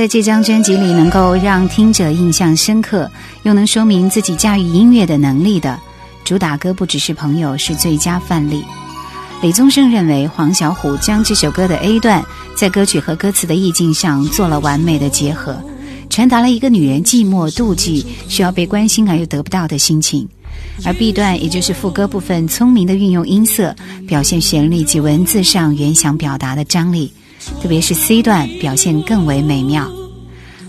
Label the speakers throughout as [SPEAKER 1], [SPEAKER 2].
[SPEAKER 1] 在这张专辑里，能够让听者印象深刻，又能说明自己驾驭音乐的能力的主打歌，不只是朋友，是最佳范例。李宗盛认为，黄小琥将这首歌的 A 段在歌曲和歌词的意境上做了完美的结合，传达了一个女人寂寞、妒忌、需要被关心而又得不到的心情；而 B 段，也就是副歌部分，聪明的运用音色，表现旋律及文字上原想表达的张力。特别是 C 段表现更为美妙。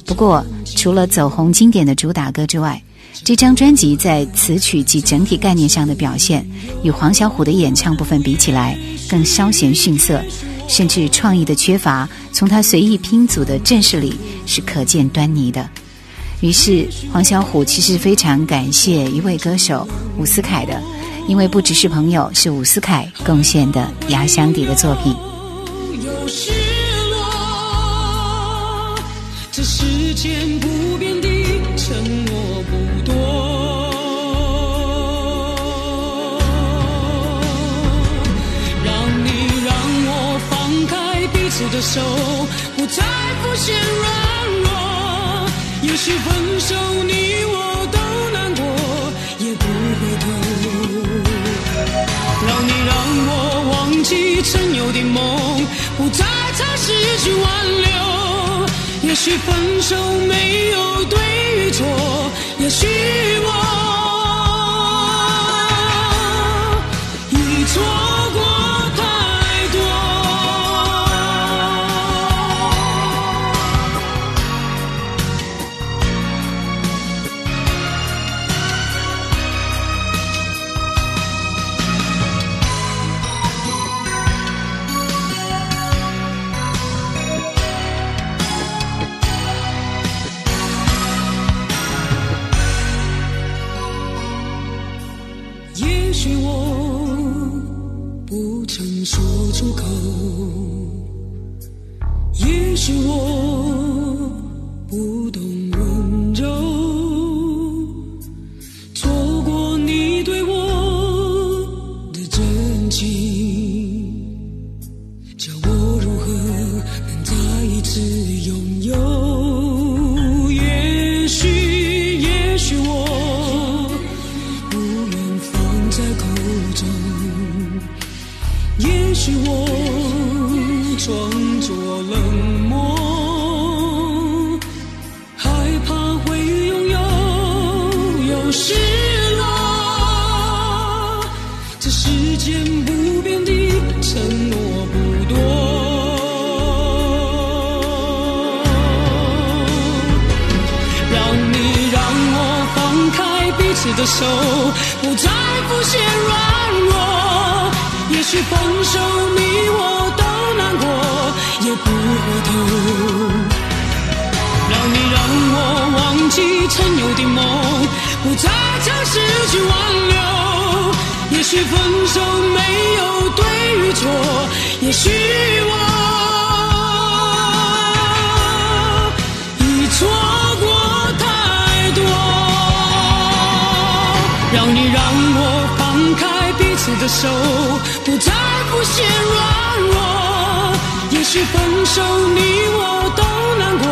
[SPEAKER 1] 不过，除了走红经典的主打歌之外，这张专辑在词曲及整体概念上的表现，与黄小琥的演唱部分比起来，更稍显逊色，甚至创意的缺乏，从他随意拼组的阵势里是可见端倪的。于是，黄小琥其实非常感谢一位歌手伍思凯的，因为不只是朋友，是伍思凯贡献的压箱底的作品。
[SPEAKER 2] 这世间不变的承诺不多，让你让我放开彼此的手，不再浮现软弱。也许分手你我都难过，也不回头。让你让我忘记曾有的梦，不再尝试去挽留。也许分手没有对与错，不变的承诺不多，让你让我放开彼此的手不再浮现软弱，也许分手你我都难过，也不回头。让你让我忘记曾有的梦，不再尝试去挽留。也许分手没有对与错，也许我已错过太多。让你让我放开彼此。的手不再浮现软弱，也许分手你我都难过，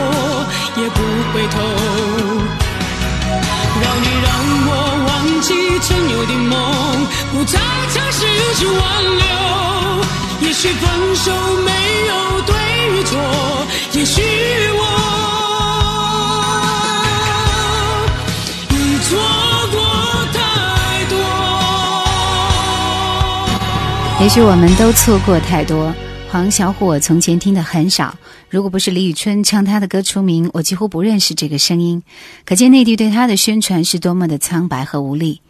[SPEAKER 2] 也不回头。让你让我忘记曾有的梦，再尝试去挽留。也许分手没有对与错，也许我已错过太多。
[SPEAKER 1] 也许我们都错过太多。黄小琥，我从前听的很少。如果不是李宇春唱他的歌出名，我几乎不认识这个声音。可见内地对他的宣传是多么的苍白和无力。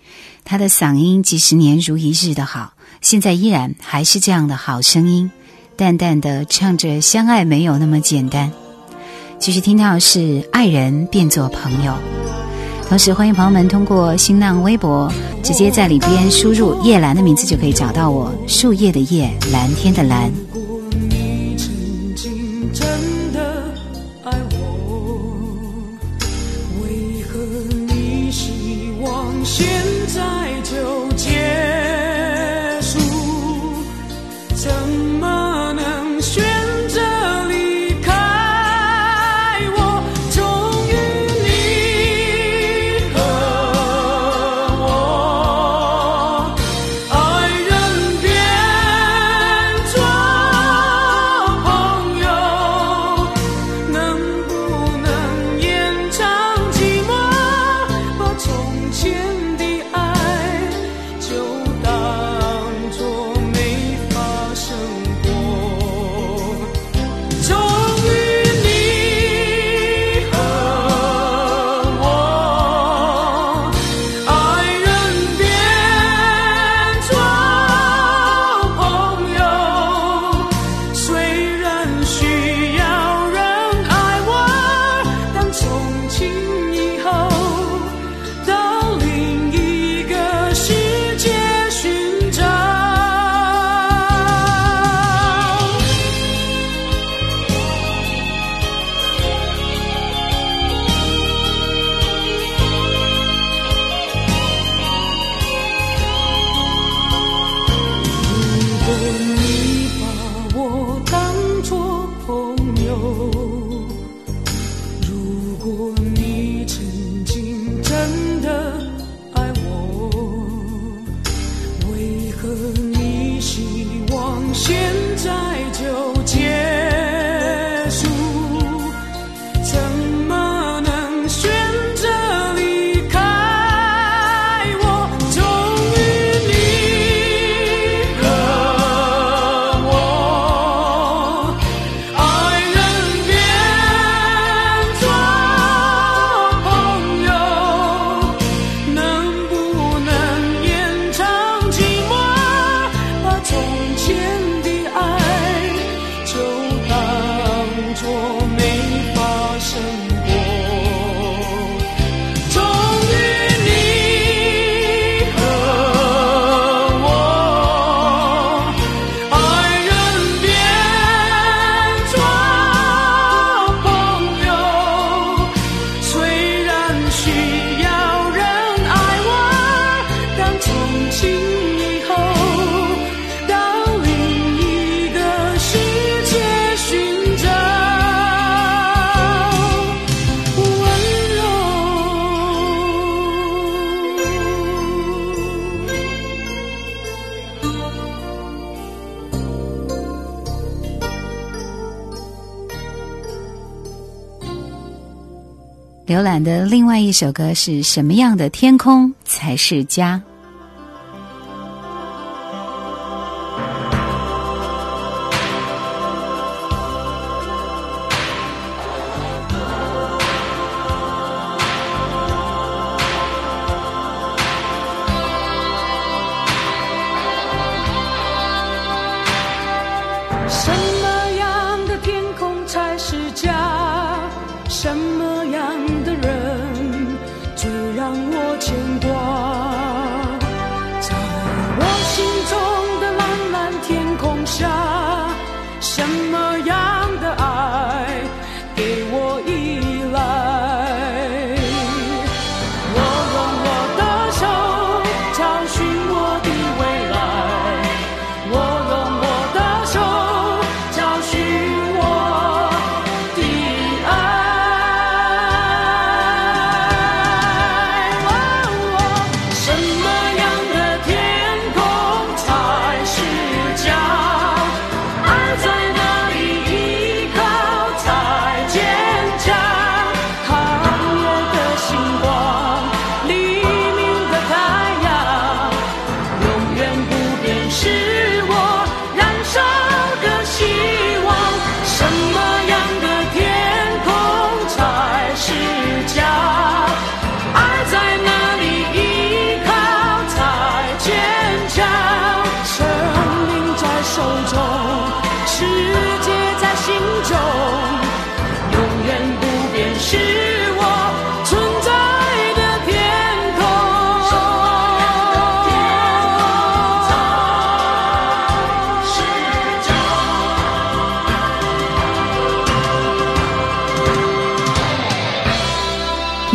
[SPEAKER 1] 他的嗓音几十年如一日的好，现在依然还是这样的好声音，淡淡的唱着相爱没有那么简单。继续听到是爱人变作朋友。同时，欢迎朋友们通过新浪微博直接在里边输入“叶兰”的名字，就可以找到我。树叶的叶，蓝天的蓝。
[SPEAKER 2] 现在浏览的另外一首歌是什么样的天空才是家？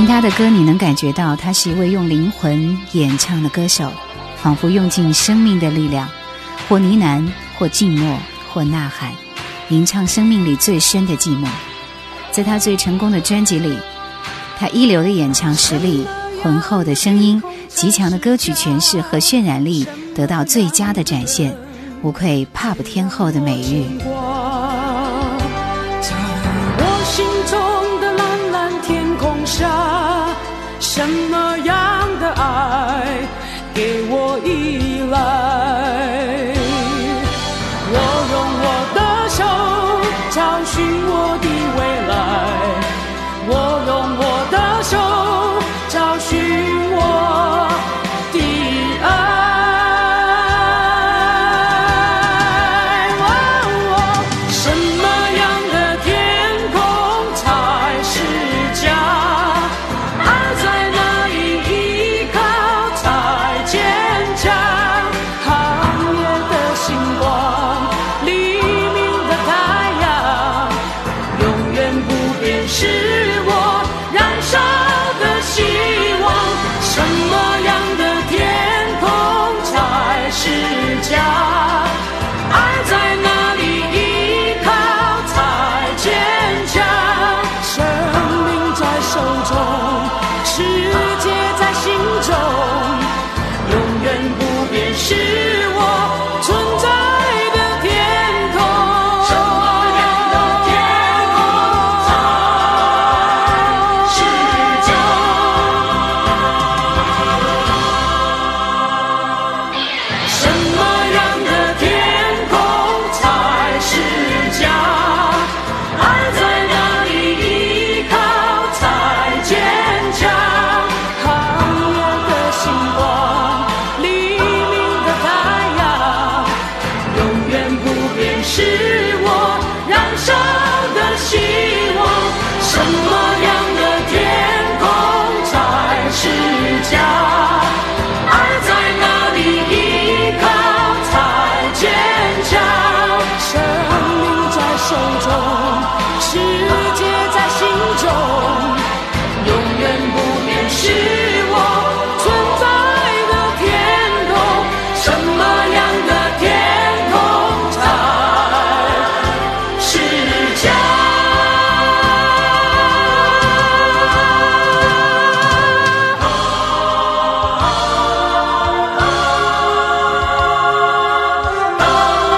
[SPEAKER 2] 听他的歌，你能感觉到他是一位用灵魂演唱的歌手，仿佛用尽生命的力量，或呢喃，或静默，或呐喊，吟唱生命里最深的寂寞。在他最成功的专辑里，他一流的演唱实力、浑厚的声音、极强的歌曲诠释和渲染力得到最佳的展现，无愧 Pop 天后的美誉。
[SPEAKER 3] 什么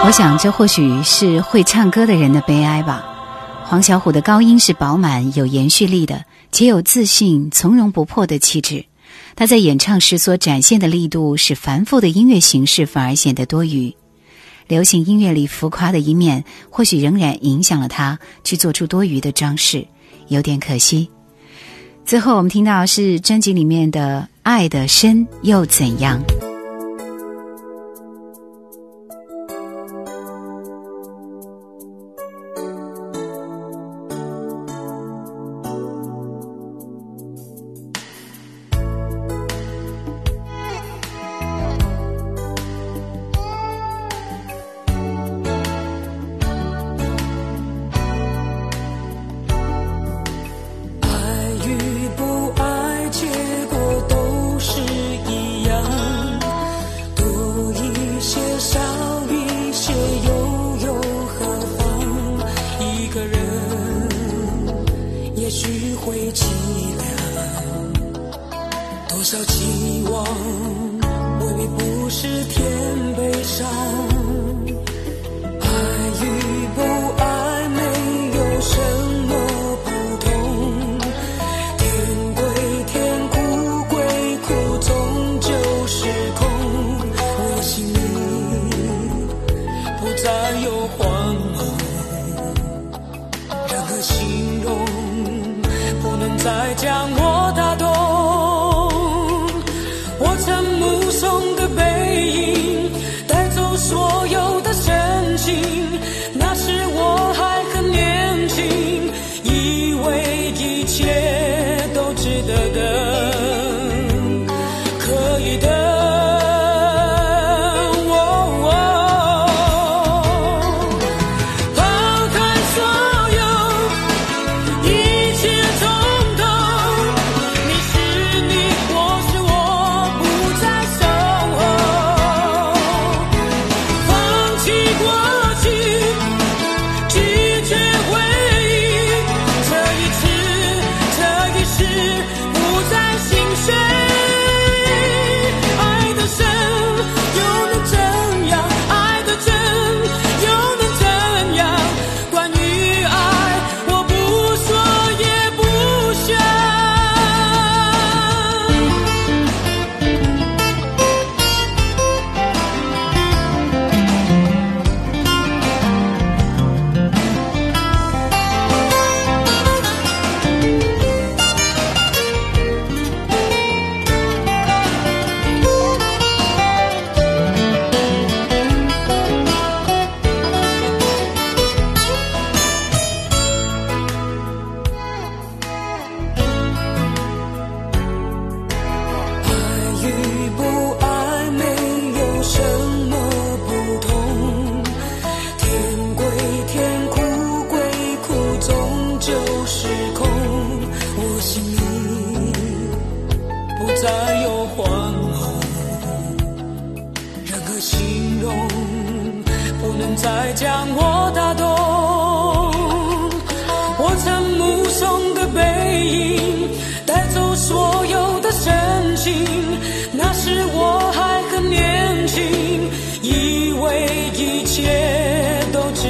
[SPEAKER 3] 我
[SPEAKER 2] 想，这或许是会唱歌的人的悲哀吧。黄小琥的高音是饱满、有延续力的，且有自信、从容不迫的气质。他在演唱时所展现的力度，使繁复的音乐形式反而显得多余。流行音乐里浮夸的一面，或许仍然影响了他去做出多余的装饰，有点可惜。最后我们听到是专辑里面的《爱的深又怎样》。凄凉多少期望未必不是添悲伤。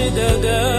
[SPEAKER 2] The da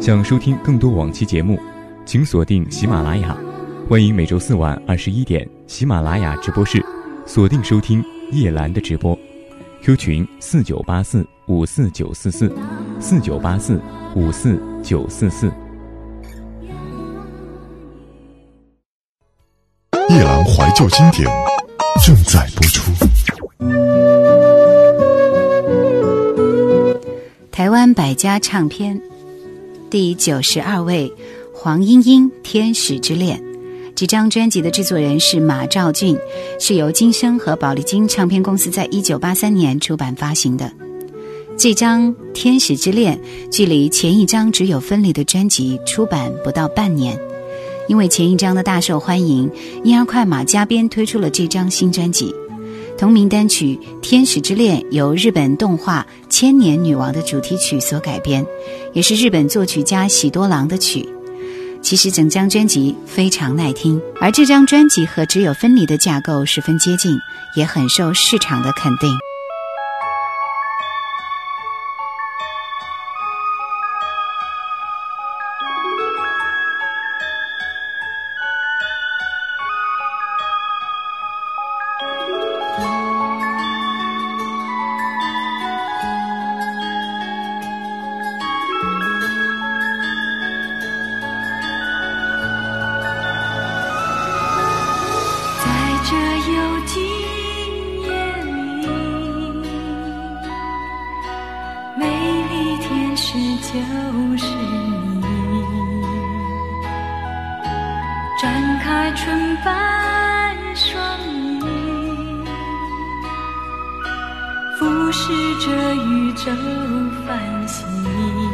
[SPEAKER 4] 想收听更多往期节目，请锁定喜马拉雅。欢迎每周四晚二十一点喜马拉雅直播室锁定收听叶兰的直播，Q 群四九八四五四九四四四九八四五四九四四。
[SPEAKER 5] 夜兰怀旧经典正在播出。
[SPEAKER 3] 台湾百家唱片第九十二位，黄莺莺《天使之恋》。这张专辑的制作人是马兆俊，是由金声和宝丽金唱片公司在一九八三年出版发行的。这张《天使之恋》距离前一张只有分离的专辑出版不到半年，因为前一张的大受欢迎，因而快马加鞭推出了这张新专辑。同名单曲《天使之恋》由日本动画《千年女王》的主题曲所改编，也是日本作曲家喜多郎的曲。其实整张专辑非常耐听，而这张专辑和《只有分离》的架构十分接近，也很受市场的肯定。就是你展开纯白双翼俯视着宇宙繁星。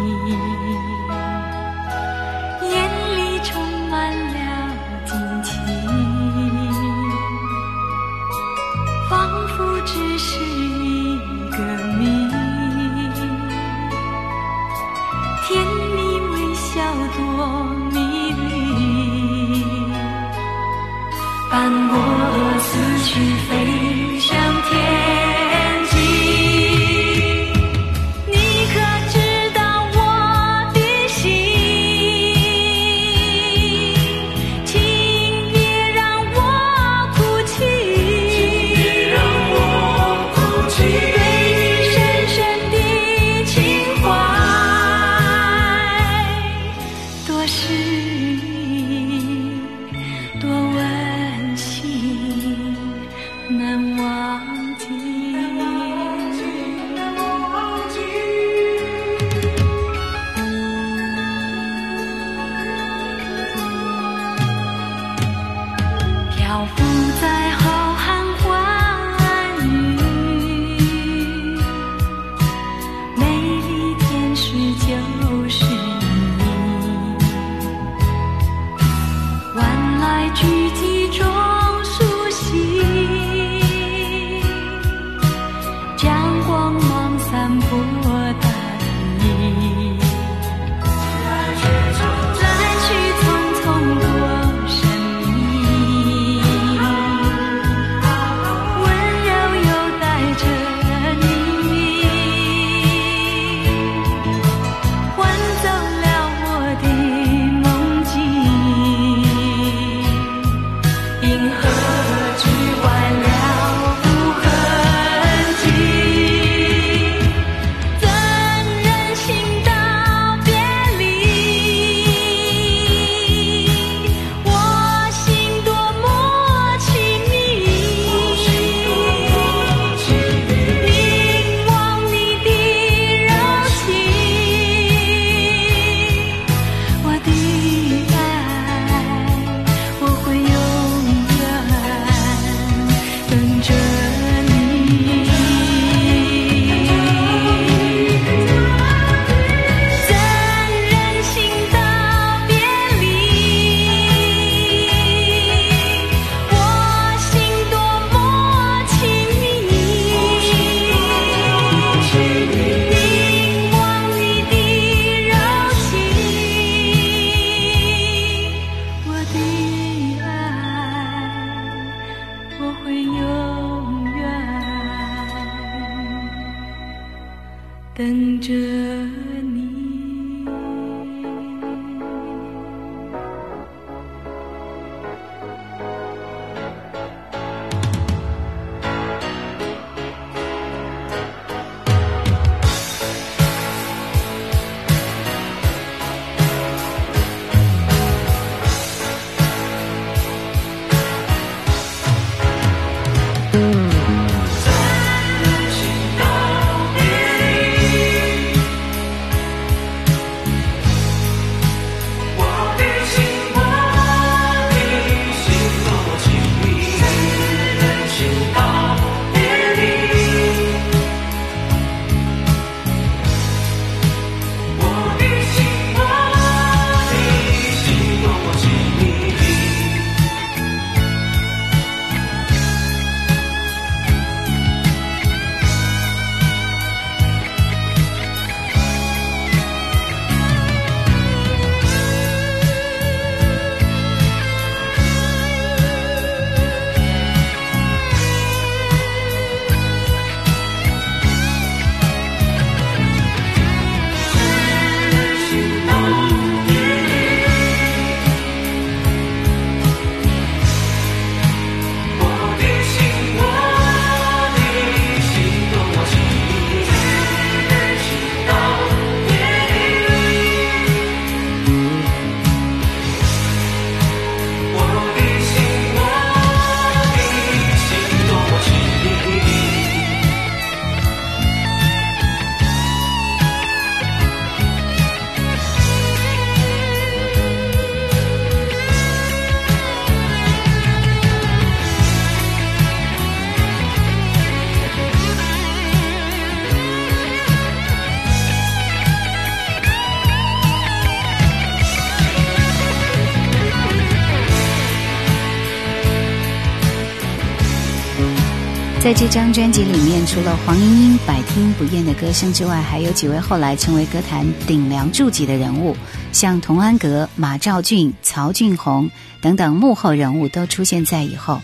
[SPEAKER 3] 在这张专辑里面，除了黄莺莺百听不厌的歌声之外，还有几位后来成为歌坛顶梁柱级的人物，像童安格、马兆骏、曹俊宏等等幕后人物都出现在以后，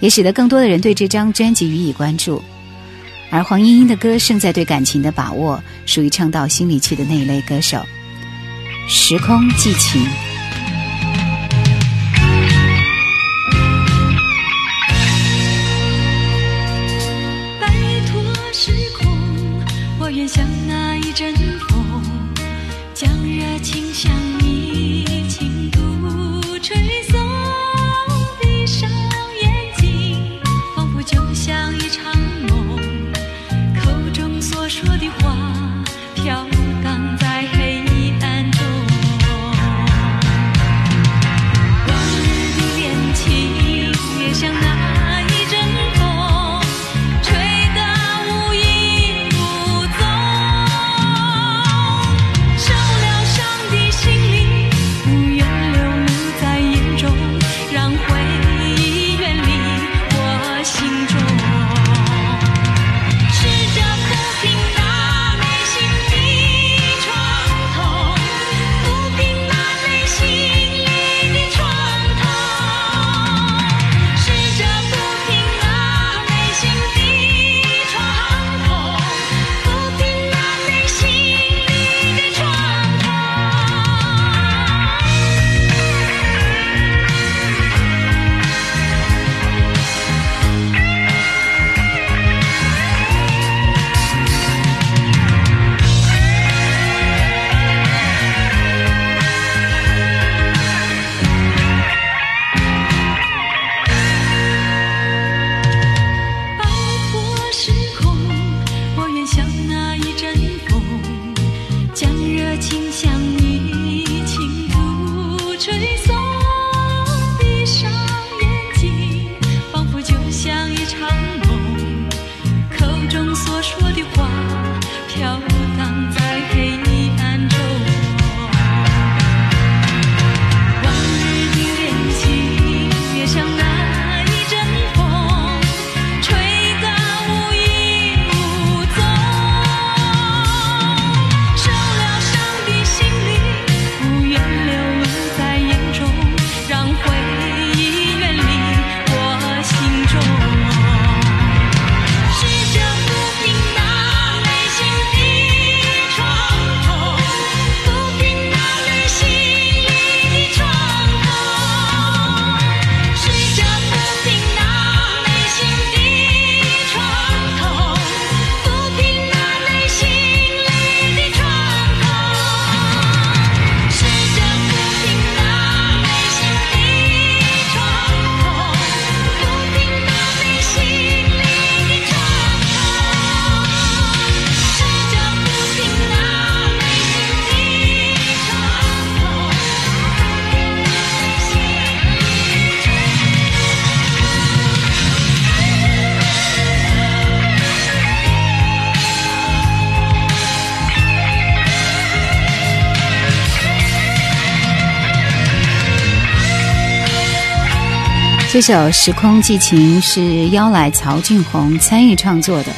[SPEAKER 3] 也使得更多的人对这张专辑予以关注。而黄莺莺的歌胜在对感情的把握，属于唱到心里去的那一类歌手。时空寄情。所说的话飘荡在这首《时空寄情》是邀来曹俊宏参与创作的。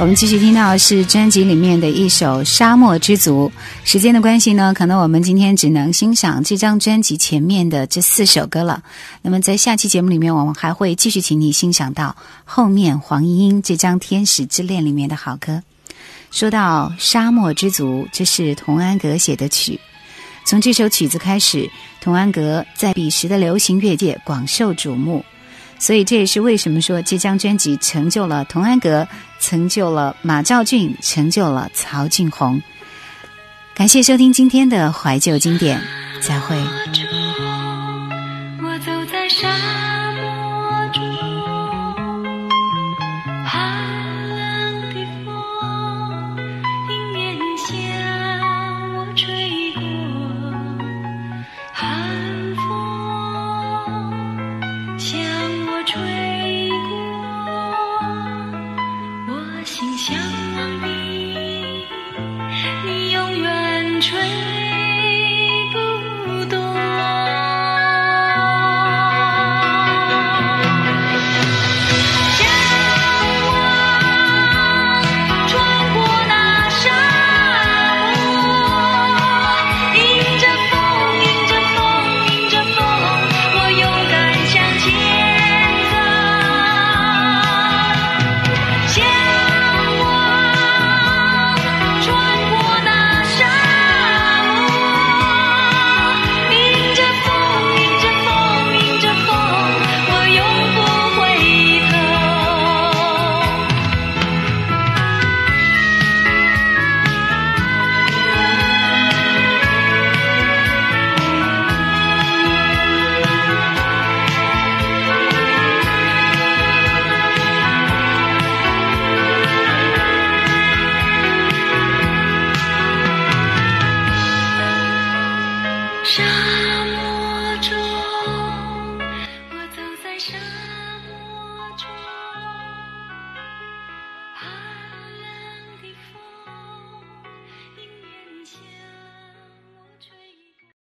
[SPEAKER 3] 我们继续听到是专辑里面的一首《沙漠之足》。时间的关系呢，可能我们今天只能欣赏这张专辑前面的这四首歌了。那么在下期节目里面，我们还会继续请你欣赏到后面黄莺莺这张《天使之恋》里面的好歌。说到《沙漠之足》，这是童安格写的曲。从这首曲子开始，童安格在彼时的流行乐界广受瞩目，所以这也是为什么说这张专辑成就了童安格，成就了马兆骏，成就了曹俊宏。感谢收听今天的怀旧经典，再会。